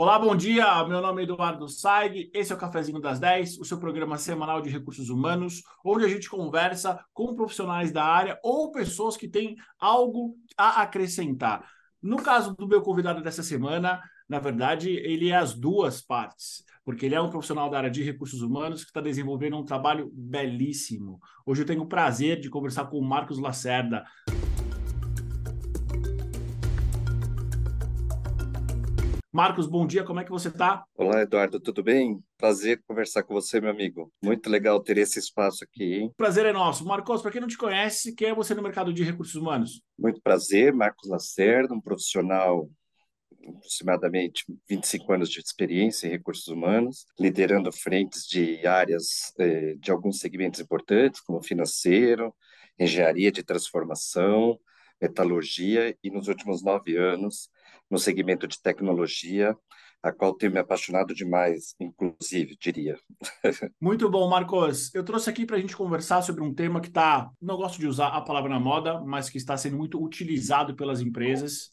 Olá, bom dia. Meu nome é Eduardo Saig. Esse é o Cafezinho das 10, o seu programa semanal de recursos humanos, onde a gente conversa com profissionais da área ou pessoas que têm algo a acrescentar. No caso do meu convidado dessa semana, na verdade, ele é as duas partes, porque ele é um profissional da área de recursos humanos que está desenvolvendo um trabalho belíssimo. Hoje eu tenho o prazer de conversar com o Marcos Lacerda. Marcos, bom dia, como é que você está? Olá, Eduardo, tudo bem? Prazer conversar com você, meu amigo. Muito legal ter esse espaço aqui, hein? Prazer é nosso. Marcos, para quem não te conhece, quem é você no mercado de recursos humanos? Muito prazer, Marcos Lacerda, um profissional aproximadamente 25 anos de experiência em recursos humanos, liderando frentes de áreas eh, de alguns segmentos importantes, como financeiro, engenharia de transformação, metalurgia e nos últimos nove anos no segmento de tecnologia, a qual tenho me apaixonado demais, inclusive, diria. Muito bom, Marcos. Eu trouxe aqui para a gente conversar sobre um tema que está, não gosto de usar a palavra na moda, mas que está sendo muito utilizado pelas empresas,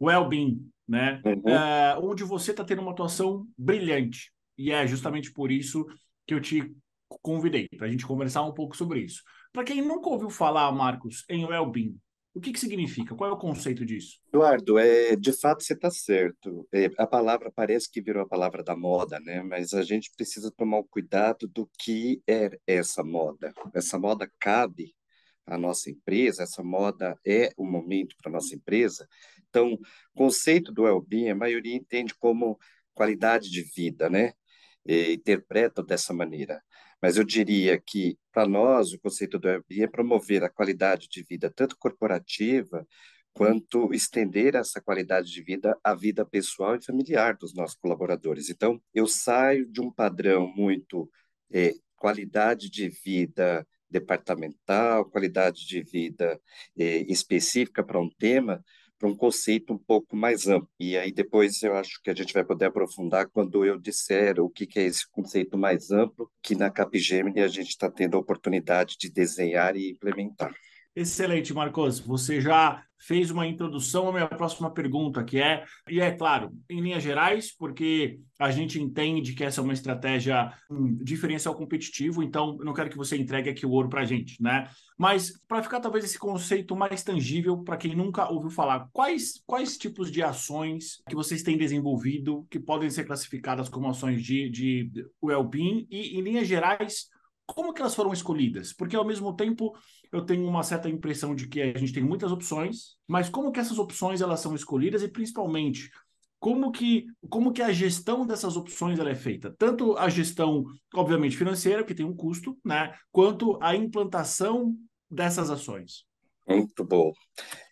well-being, né? Uhum. É, onde você está tendo uma atuação brilhante. E é justamente por isso que eu te convidei, para a gente conversar um pouco sobre isso. Para quem nunca ouviu falar, Marcos, em well-being, o que, que significa? Qual é o conceito disso? Eduardo, é, de fato você está certo. É, a palavra parece que virou a palavra da moda, né? Mas a gente precisa tomar o cuidado do que é essa moda. Essa moda cabe à nossa empresa, essa moda é o momento para a nossa empresa. Então, conceito do well-being, a maioria entende como qualidade de vida, né? E interpreta dessa maneira. Mas eu diria que, para nós, o conceito do Airbnb é promover a qualidade de vida, tanto corporativa, quanto estender essa qualidade de vida à vida pessoal e familiar dos nossos colaboradores. Então, eu saio de um padrão muito é, qualidade de vida departamental, qualidade de vida é, específica para um tema, para um conceito um pouco mais amplo. E aí depois eu acho que a gente vai poder aprofundar quando eu disser o que, que é esse conceito mais amplo, que na Capgemini a gente está tendo a oportunidade de desenhar e implementar. Excelente, Marcos. Você já fez uma introdução à minha próxima pergunta, que é, e é claro, em linhas gerais, porque a gente entende que essa é uma estratégia um diferencial competitivo, então não quero que você entregue aqui o ouro para a gente, né? Mas para ficar talvez esse conceito mais tangível para quem nunca ouviu falar, quais, quais tipos de ações que vocês têm desenvolvido que podem ser classificadas como ações de, de well-being e, em linhas gerais, como que elas foram escolhidas? Porque ao mesmo tempo eu tenho uma certa impressão de que a gente tem muitas opções, mas como que essas opções elas são escolhidas e principalmente como que, como que a gestão dessas opções ela é feita? Tanto a gestão, obviamente, financeira, que tem um custo, né? quanto a implantação dessas ações. Muito bom.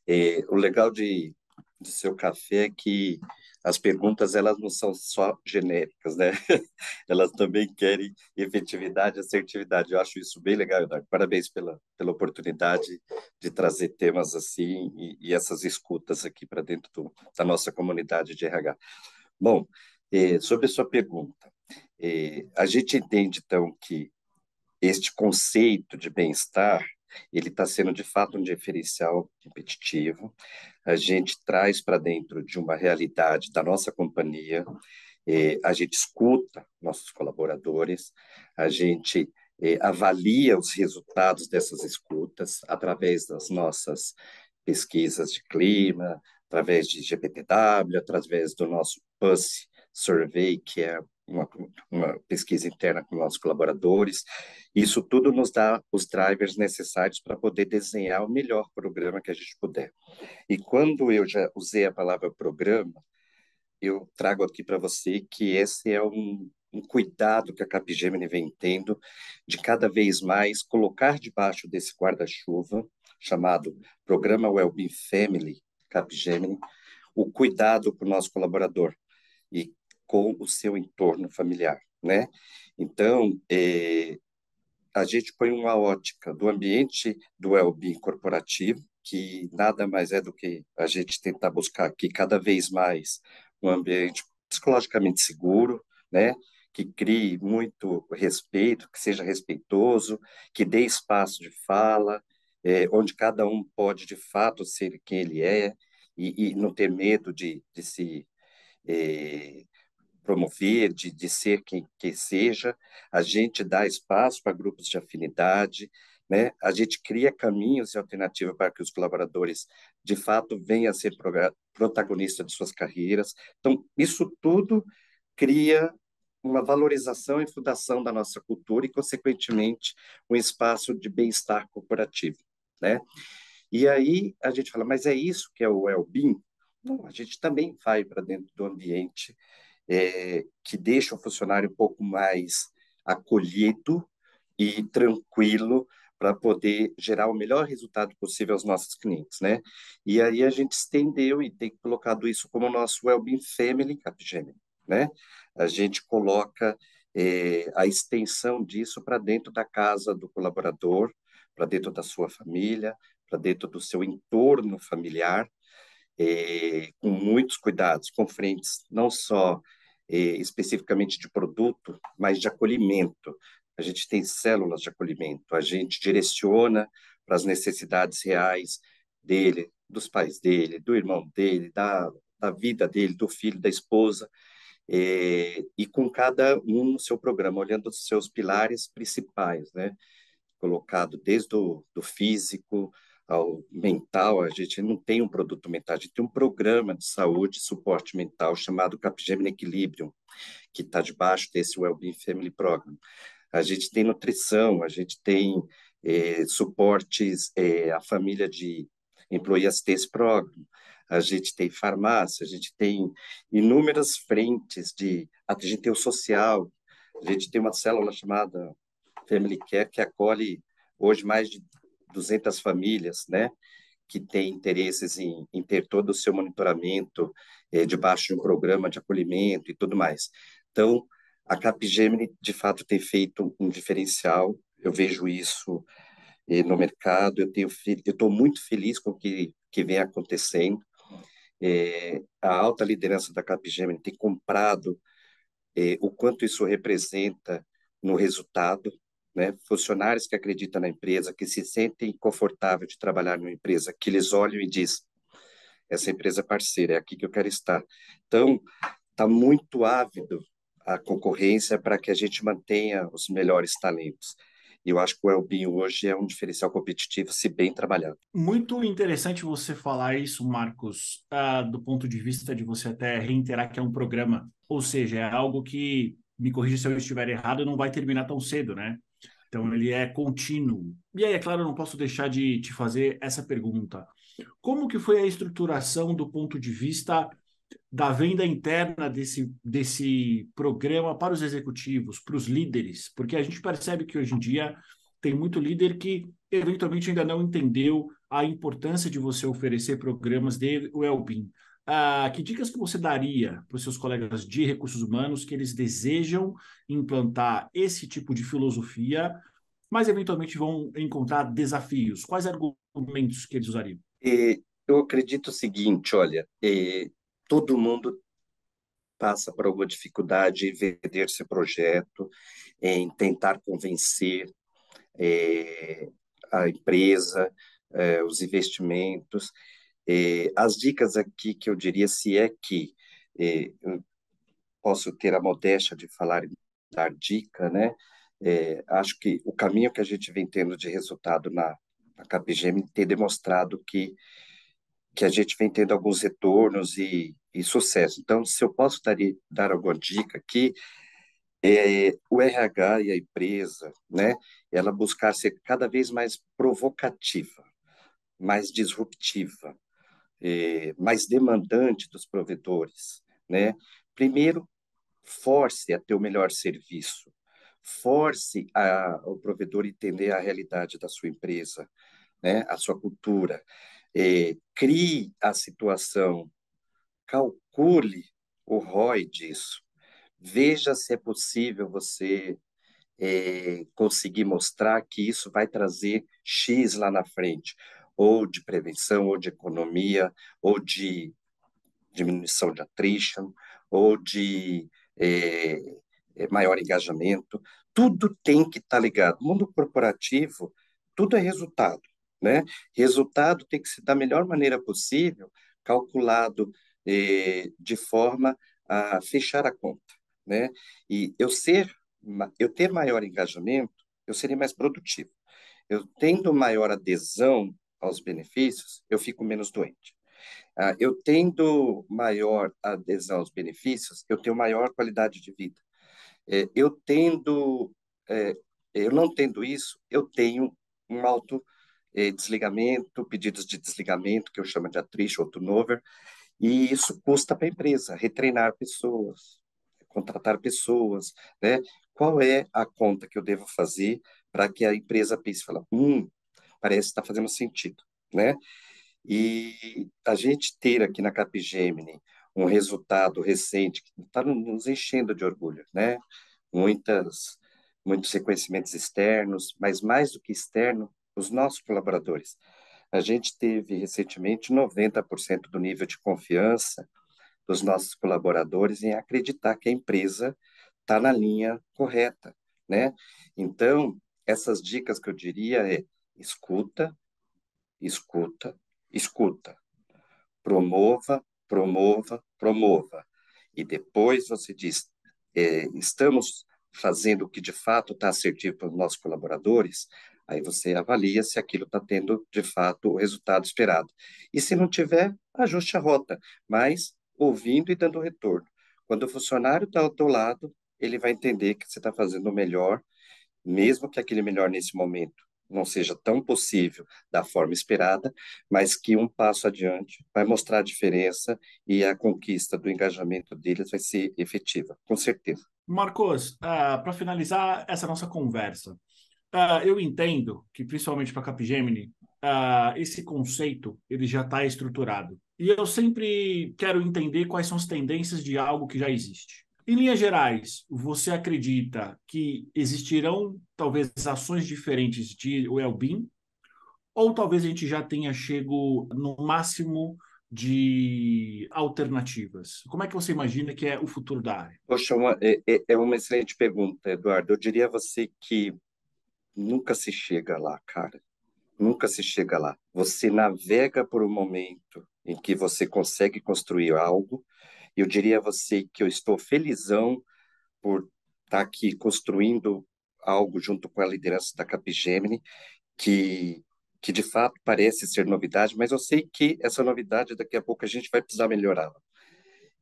É, o legal de, de seu café é que as perguntas elas não são só genéricas, né? elas também querem efetividade, assertividade. Eu acho isso bem legal, Eduardo. Parabéns pela, pela oportunidade de trazer temas assim e, e essas escutas aqui para dentro do, da nossa comunidade de RH. Bom, eh, sobre a sua pergunta, eh, a gente entende então que este conceito de bem-estar ele está sendo de fato um diferencial competitivo. A gente traz para dentro de uma realidade da nossa companhia, eh, a gente escuta nossos colaboradores, a gente eh, avalia os resultados dessas escutas através das nossas pesquisas de clima, através de GPTW, através do nosso PUS Survey, que é uma, uma, pesquisa interna com nossos colaboradores. Isso tudo nos dá os drivers necessários para poder desenhar o melhor programa que a gente puder. E quando eu já usei a palavra programa, eu trago aqui para você que esse é um, um cuidado que a Capgemini vem tendo de cada vez mais colocar debaixo desse guarda-chuva chamado Programa Wellbeing Family Capgemini o cuidado com o nosso colaborador e com o seu entorno familiar, né? Então, é, a gente põe uma ótica do ambiente do well-being corporativo, que nada mais é do que a gente tentar buscar aqui cada vez mais um ambiente psicologicamente seguro, né? que crie muito respeito, que seja respeitoso, que dê espaço de fala, é, onde cada um pode de fato ser quem ele é e, e não ter medo de, de se é, promover, de, de ser quem, quem seja, a gente dá espaço para grupos de afinidade, né? a gente cria caminhos e alternativas para que os colaboradores, de fato, venham a ser protagonistas de suas carreiras. Então, isso tudo cria uma valorização e fundação da nossa cultura e, consequentemente, um espaço de bem-estar corporativo, né? E aí a gente fala, mas é isso que é o well-being? Não, a gente também vai para dentro do ambiente é, que deixa o funcionário um pouco mais acolhido e tranquilo para poder gerar o melhor resultado possível aos nossos clientes, né? E aí a gente estendeu e tem colocado isso como nosso Wellbeing Family Capgemini, né? A gente coloca é, a extensão disso para dentro da casa do colaborador, para dentro da sua família, para dentro do seu entorno familiar, é, com muitos cuidados, com frentes não só eh, especificamente de produto, mas de acolhimento. A gente tem células de acolhimento, a gente direciona para as necessidades reais dele, dos pais dele, do irmão dele, da, da vida dele, do filho, da esposa, eh, e com cada um no seu programa, olhando os seus pilares principais, né? Colocado desde o do físico, ao mental, a gente não tem um produto mental, a gente tem um programa de saúde e suporte mental chamado Capgemini Equilibrium, que está debaixo desse Wellbeing Family Program. A gente tem nutrição, a gente tem eh, suportes eh, à família de Employee Assistance Program, a gente tem farmácia, a gente tem inúmeras frentes de... A gente tem o social, a gente tem uma célula chamada Family Care que acolhe hoje mais de 200 famílias, né, que têm interesses em, em ter todo o seu monitoramento é, debaixo de um programa de acolhimento e tudo mais. Então, a Capgemini, de fato, tem feito um diferencial, eu vejo isso eh, no mercado, eu estou muito feliz com o que, que vem acontecendo, é, a alta liderança da Capgemini tem comprado o quanto isso representa no resultado, né? funcionários que acreditam na empresa, que se sentem confortáveis de trabalhar numa empresa, que eles olham e dizem, essa empresa é parceira, é aqui que eu quero estar. Então, está muito ávido a concorrência para que a gente mantenha os melhores talentos. E eu acho que o Elbin hoje é um diferencial competitivo, se bem trabalhado. Muito interessante você falar isso, Marcos, uh, do ponto de vista de você até reiterar que é um programa, ou seja, é algo que, me corrija se eu estiver errado, não vai terminar tão cedo, né? Então, ele é contínuo. E aí, é claro, eu não posso deixar de te fazer essa pergunta. Como que foi a estruturação do ponto de vista da venda interna desse, desse programa para os executivos, para os líderes? Porque a gente percebe que hoje em dia tem muito líder que eventualmente ainda não entendeu a importância de você oferecer programas de well-being. Ah, que dicas que você daria para os seus colegas de recursos humanos que eles desejam implantar esse tipo de filosofia, mas eventualmente vão encontrar desafios? Quais argumentos que eles usariam? eu acredito o seguinte, olha, todo mundo passa por alguma dificuldade em vender seu projeto, em tentar convencer é, a empresa, é, os investimentos, é, as dicas aqui que eu diria, se é que é, posso ter a modéstia de falar dar dica, né? É, acho que o caminho que a gente vem tendo de resultado na, na KPGM tem demonstrado que que a gente vem tendo alguns retornos e, e sucesso. Então, se eu posso dar, dar alguma dica aqui, é, o RH e a empresa, né, ela buscar ser cada vez mais provocativa, mais disruptiva, é, mais demandante dos provedores, né? Primeiro, force a ter o melhor serviço, force a, o provedor entender a realidade da sua empresa, né? A sua cultura, é, crie a situação, calcule o ROI disso, veja se é possível você é, conseguir mostrar que isso vai trazer X lá na frente ou de prevenção, ou de economia, ou de diminuição de attrition, ou de é, maior engajamento. Tudo tem que estar tá ligado. Mundo corporativo, tudo é resultado. Né? Resultado tem que ser da melhor maneira possível, calculado é, de forma a fechar a conta. né? E eu ser, eu ter maior engajamento, eu serei mais produtivo. Eu tendo maior adesão aos benefícios, eu fico menos doente. Ah, eu tendo maior adesão aos benefícios, eu tenho maior qualidade de vida. É, eu tendo, é, eu não tendo isso, eu tenho um alto é, desligamento, pedidos de desligamento, que eu chamo de attrition ou turnover, e isso custa para a empresa, retreinar pessoas, contratar pessoas, né? Qual é a conta que eu devo fazer para que a empresa pense fale, hum, parece que está fazendo sentido, né? E a gente ter aqui na Capgemini um resultado recente que está nos enchendo de orgulho, né? Muitas, muitos reconhecimentos externos, mas mais do que externo, os nossos colaboradores. A gente teve recentemente 90% do nível de confiança dos nossos colaboradores em acreditar que a empresa está na linha correta, né? Então, essas dicas que eu diria é escuta, escuta, escuta. Promova, promova, promova. E depois você diz, é, estamos fazendo o que de fato está assertivo para os nossos colaboradores, aí você avalia se aquilo está tendo de fato o resultado esperado. E se não tiver, ajuste a rota, mas ouvindo e dando retorno. Quando o funcionário está ao teu lado, ele vai entender que você está fazendo o melhor, mesmo que aquele melhor nesse momento não seja tão possível da forma esperada, mas que um passo adiante vai mostrar a diferença e a conquista do engajamento deles vai ser efetiva, com certeza. Marcos, uh, para finalizar essa nossa conversa, uh, eu entendo que, principalmente para a Capgemini, uh, esse conceito ele já está estruturado. E eu sempre quero entender quais são as tendências de algo que já existe. Em linhas gerais, você acredita que existirão talvez ações diferentes de well-being? Ou talvez a gente já tenha chego no máximo de alternativas? Como é que você imagina que é o futuro da área? Poxa, uma, é, é, é uma excelente pergunta, Eduardo. Eu diria a você que nunca se chega lá, cara. Nunca se chega lá. Você navega por um momento em que você consegue construir algo. Eu diria a você que eu estou felizão por estar aqui construindo algo junto com a liderança da Capgemini, que que de fato parece ser novidade, mas eu sei que essa novidade daqui a pouco a gente vai precisar melhorá-la.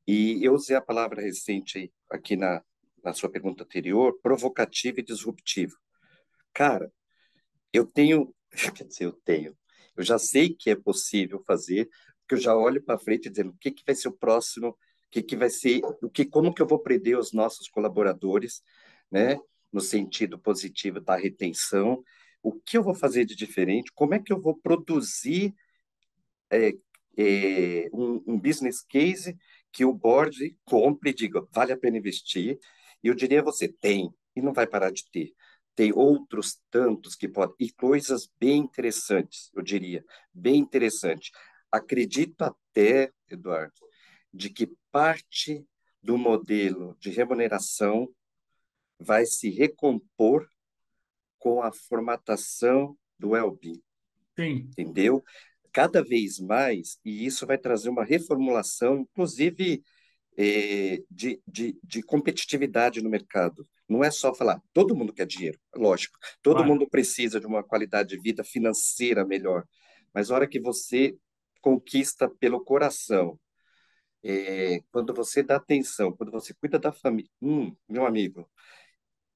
E eu usei a palavra recente aqui na, na sua pergunta anterior, provocativo e disruptivo. Cara, eu tenho, quer dizer, eu tenho, eu já sei que é possível fazer, porque eu já olho para frente dizendo o que, que vai ser o próximo, que, que vai ser, o que, como que eu vou prender os nossos colaboradores, né, no sentido positivo da retenção, o que eu vou fazer de diferente, como é que eu vou produzir é, é, um, um, business case que o board compre e diga, vale a pena investir, e eu diria a você, tem, e não vai parar de ter. Tem outros tantos que podem, e coisas bem interessantes, eu diria, bem interessante. Acredito até, Eduardo, de que parte do modelo de remuneração vai se recompor com a formatação do Elbin. Sim. Entendeu? Cada vez mais, e isso vai trazer uma reformulação, inclusive eh, de, de, de, competitividade no mercado. Não é só falar, todo mundo quer dinheiro, lógico, todo claro. mundo precisa de uma qualidade de vida financeira melhor, mas a hora que você conquista pelo coração, eh, quando você dá atenção, quando você cuida da família, hum, meu amigo,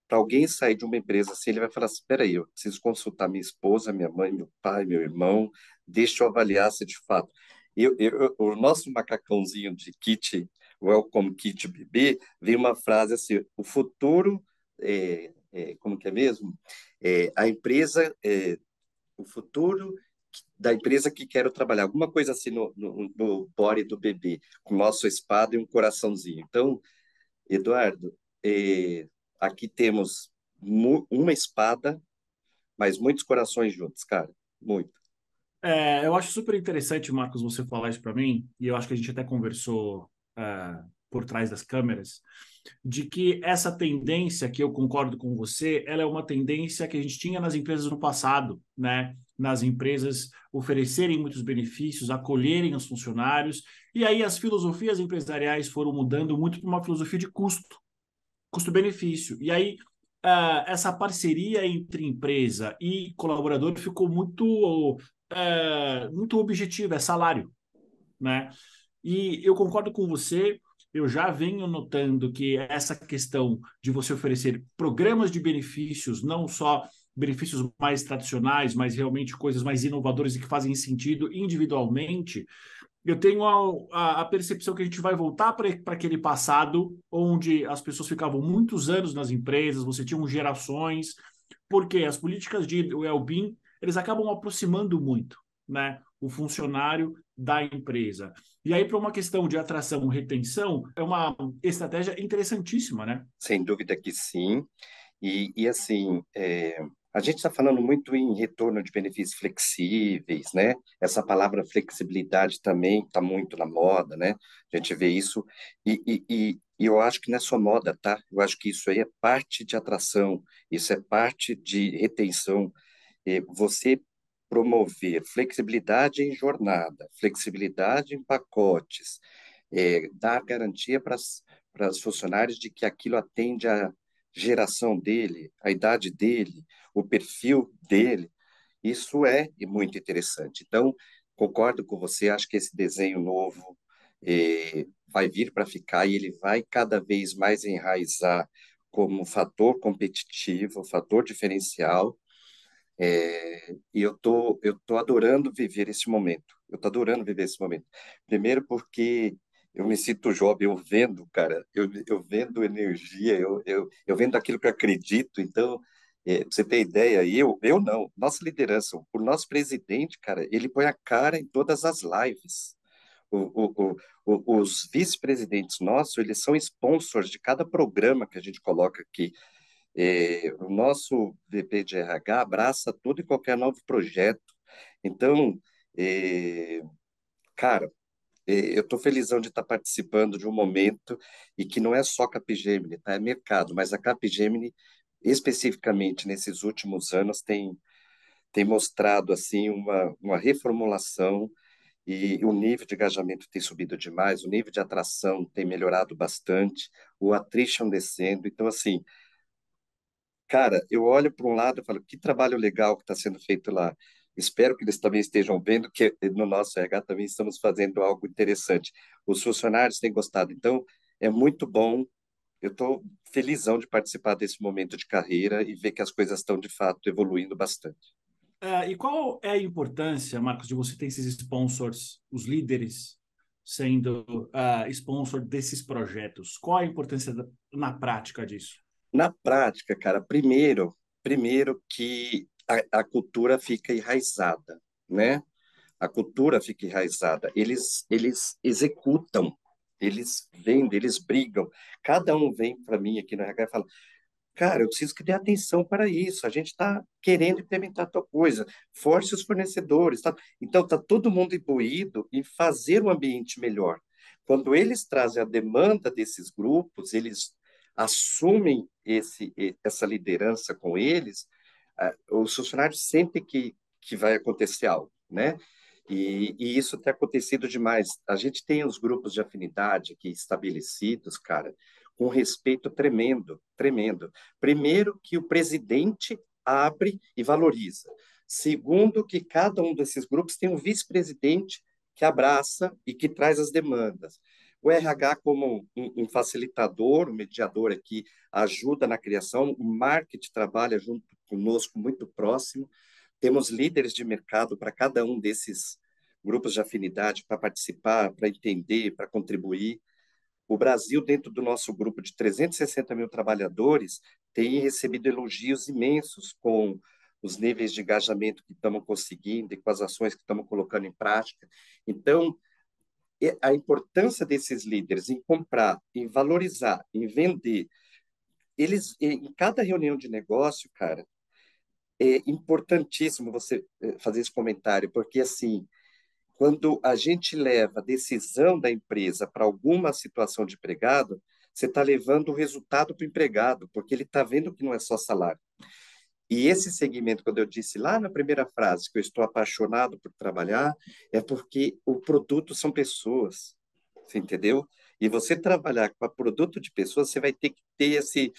para alguém sair de uma empresa assim, ele vai falar assim: espera aí, eu preciso consultar minha esposa, minha mãe, meu pai, meu irmão, deixa eu avaliar se de fato. Eu, eu, o nosso macacãozinho de kit, Welcome Kit BB, vem uma frase assim: o futuro, é, é, como que é mesmo? É, a empresa, é, o futuro da empresa que quero trabalhar, alguma coisa assim no, no, no body do bebê, com nosso espada e um coraçãozinho. Então, Eduardo, é, Aqui temos uma espada, mas muitos corações juntos, cara. Muito. É, eu acho super interessante, Marcos, você falar isso para mim, e eu acho que a gente até conversou é, por trás das câmeras, de que essa tendência, que eu concordo com você, ela é uma tendência que a gente tinha nas empresas no passado, né? Nas empresas oferecerem muitos benefícios, acolherem os funcionários, e aí as filosofias empresariais foram mudando muito para uma filosofia de custo, custo-benefício. E aí, uh, essa parceria entre empresa e colaborador ficou muito, uh, muito objetiva, é salário. Né? E eu concordo com você, eu já venho notando que essa questão de você oferecer programas de benefícios, não só benefícios mais tradicionais, mas realmente coisas mais inovadoras e que fazem sentido individualmente, eu tenho a, a, a, percepção que a gente vai voltar para aquele passado onde as pessoas ficavam muitos anos nas empresas, você tinha gerações, porque as políticas de well-being eles acabam aproximando muito né, o funcionário da empresa. E aí, para uma questão de atração e retenção, é uma estratégia interessantíssima, né? Sem dúvida que sim. E, e assim, é, a gente está falando muito em retorno de benefícios flexíveis, né? Essa palavra flexibilidade também está muito na moda, né? A gente vê isso e, e, e, e, eu acho que não é só moda, tá? Eu acho que isso aí é parte de atração, isso é parte de retenção. Você promover flexibilidade em jornada, flexibilidade em pacotes, é, dar garantia para os funcionários de que aquilo atende a geração dele, a idade dele, o perfil dele. Isso é muito interessante. Então, concordo com você, acho que esse desenho novo eh, vai vir para ficar e ele vai cada vez mais enraizar como fator competitivo, fator diferencial. É, e eu tô, eu tô adorando viver esse momento. Eu tô adorando viver esse momento. Primeiro porque eu me sinto jovem, eu vendo, cara, eu, eu vendo energia, eu, eu, eu vendo aquilo que eu acredito. Então, é, você ter ideia, eu, eu não, nossa liderança, o nosso presidente, cara, ele põe a cara em todas as lives. O, o, o, os vice-presidentes nossos, eles são sponsors de cada programa que a gente coloca aqui. É, o nosso VP de RH abraça todo e qualquer novo projeto. Então, é, cara, eu estou felizão de estar participando de um momento e que não é só Capgemini, tá? É mercado, mas a Capgemini, especificamente nesses últimos anos, tem, tem mostrado assim uma, uma reformulação e o nível de engajamento tem subido demais, o nível de atração tem melhorado bastante, o attrition descendo. Então, assim, cara, eu olho para um lado e falo, que trabalho legal que está sendo feito lá. Espero que eles também estejam vendo que no nosso RH também estamos fazendo algo interessante. Os funcionários têm gostado, então é muito bom. Eu estou felizão de participar desse momento de carreira e ver que as coisas estão de fato evoluindo bastante. É, e qual é a importância, Marcos, de você ter esses sponsors, os líderes, sendo uh, sponsor desses projetos? Qual a importância da, na prática disso? Na prática, cara, primeiro, primeiro que a, a cultura fica enraizada, né? A cultura fica enraizada. Eles, eles executam, eles vendem, eles brigam. Cada um vem para mim aqui no RH e fala: Cara, eu preciso que dê atenção para isso. A gente está querendo implementar tal coisa. Force os fornecedores. Tá? Então, está todo mundo imbuído em fazer o ambiente melhor. Quando eles trazem a demanda desses grupos, eles assumem esse, essa liderança com eles, os funcionários sentem que, que vai acontecer algo, né? E, e, isso tem acontecido demais. A gente tem os grupos de afinidade aqui estabelecidos, cara, com respeito tremendo, tremendo. Primeiro, que o presidente abre e valoriza. Segundo, que cada um desses grupos tem um vice-presidente que abraça e que traz as demandas. O RH, como um, um, facilitador, um mediador aqui, ajuda na criação, o marketing trabalha junto conosco, muito próximo. Temos líderes de mercado para cada um desses grupos de afinidade para participar, para entender, para contribuir. O Brasil, dentro do nosso grupo de 360 mil trabalhadores, tem recebido elogios imensos com os níveis de engajamento que estamos conseguindo e com as ações que estamos colocando em prática. Então, a importância desses líderes em comprar, em valorizar, em vender, eles em cada reunião de negócio, cara, é importantíssimo você é, fazer esse comentário, porque assim, quando a gente leva a decisão da empresa para alguma situação de empregado, você está levando o resultado para o empregado, porque ele está vendo que não é só salário. E esse segmento, quando eu disse lá na primeira frase que eu estou apaixonado por trabalhar, é porque o produto são pessoas, você entendeu? E você trabalhar com produto de pessoas, você vai ter que ter esse,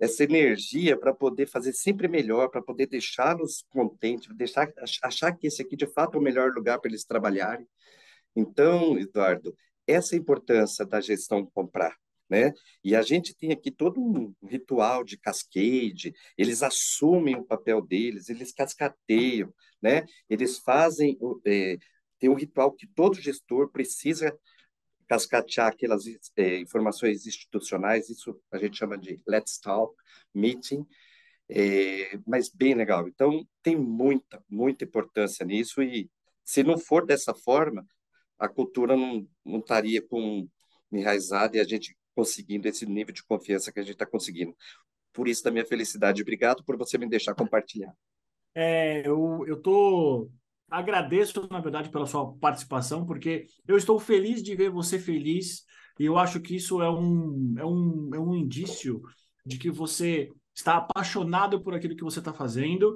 essa energia para poder fazer sempre melhor, para poder deixá-los contentes, deixar, achar que esse aqui de fato é o melhor lugar para eles trabalharem. Então, Eduardo, essa é a importância da gestão comprar. Né? E a gente tem aqui todo um ritual de cascade, eles assumem o papel deles, eles cascateiam, né? Eles fazem, é, tem um ritual que todo gestor precisa cascatear aquelas é, informações institucionais, isso a gente chama de Let's Talk Meeting, é, mas bem legal. Então, tem muita, muita importância nisso e se não for dessa forma, a cultura não, não estaria com enraizada e a gente conseguindo esse nível de confiança que a gente está conseguindo. Por isso, da minha felicidade. Obrigado por você me deixar compartilhar. É, eu, eu tô agradeço, na verdade, pela sua participação, porque eu estou feliz de ver você feliz e eu acho que isso é um, é um, é um indício de que você está apaixonado por aquilo que você está fazendo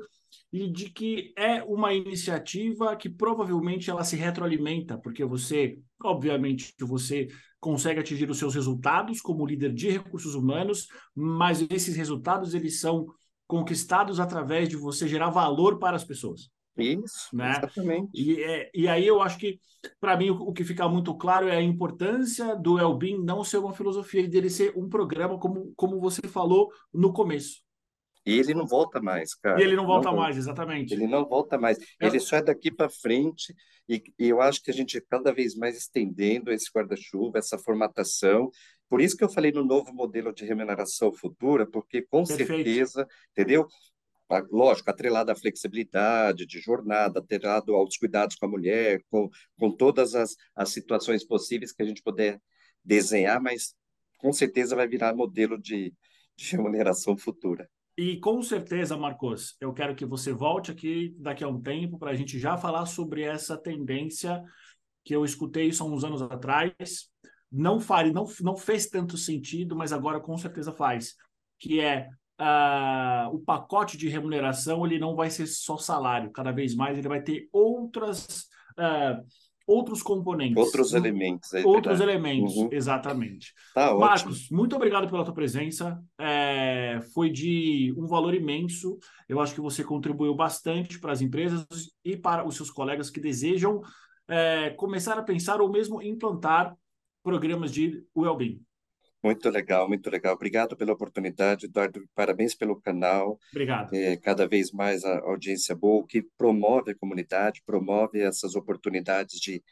e de que é uma iniciativa que provavelmente ela se retroalimenta, porque você, obviamente, você consegue atingir os seus resultados como líder de recursos humanos, mas esses resultados eles são conquistados através de você gerar valor para as pessoas. Isso, né? exatamente. E, é, e aí eu acho que, para mim, o, o, que fica muito claro é a importância do Elbin não ser uma filosofia, dele ser um programa, como, como você falou no começo. E ele não volta mais, cara. E ele não volta não, mais, exatamente. Ele não volta mais. É. Ele só é daqui para frente. E, e, eu acho que a gente cada vez mais estendendo esse guarda-chuva, essa formatação. Por isso que eu falei no novo modelo de remuneração futura, porque com Perfeito. certeza, entendeu? Lógico, atrelado à flexibilidade de jornada, atrelado aos cuidados com a mulher, com, com todas as, as situações possíveis que a gente puder desenhar, mas com certeza vai virar modelo de, de remuneração futura. E com certeza, Marcos, eu quero que você volte aqui daqui a um tempo para a gente já falar sobre essa tendência que eu escutei isso há uns anos atrás. Não, fare, não, não fez tanto sentido, mas agora com certeza faz. Que é o pacote de remuneração ele não vai ser só salário, cada vez mais ele vai ter outras uh, outros componentes. Outros elementos. É outros elementos, uhum. exatamente. Tá Marcos, ótimo. muito obrigado pela tua presença. É, foi de um valor imenso. Eu acho que você contribuiu bastante para as empresas e para os seus colegas que desejam é, começar a pensar ou mesmo implantar programas de well-being. Muito legal, muito legal. Obrigado pela oportunidade, Eduardo. Parabéns pelo canal. Obrigado. É, cada vez mais a audiência boa, que promove a comunidade, promove essas oportunidades de,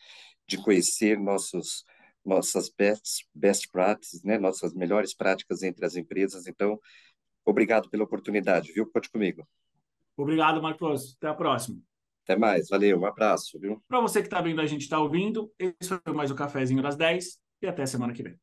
de conhecer nossos, nossas best, best practices, né? nossas melhores práticas entre as empresas. Então, obrigado pela oportunidade, viu? Conte comigo. Obrigado, Marcos. Até a próxima. Até mais. Valeu. Um abraço, viu? Para você que está vendo, a gente está ouvindo. Esse foi mais o Cafézinho das 10 e até semana que vem.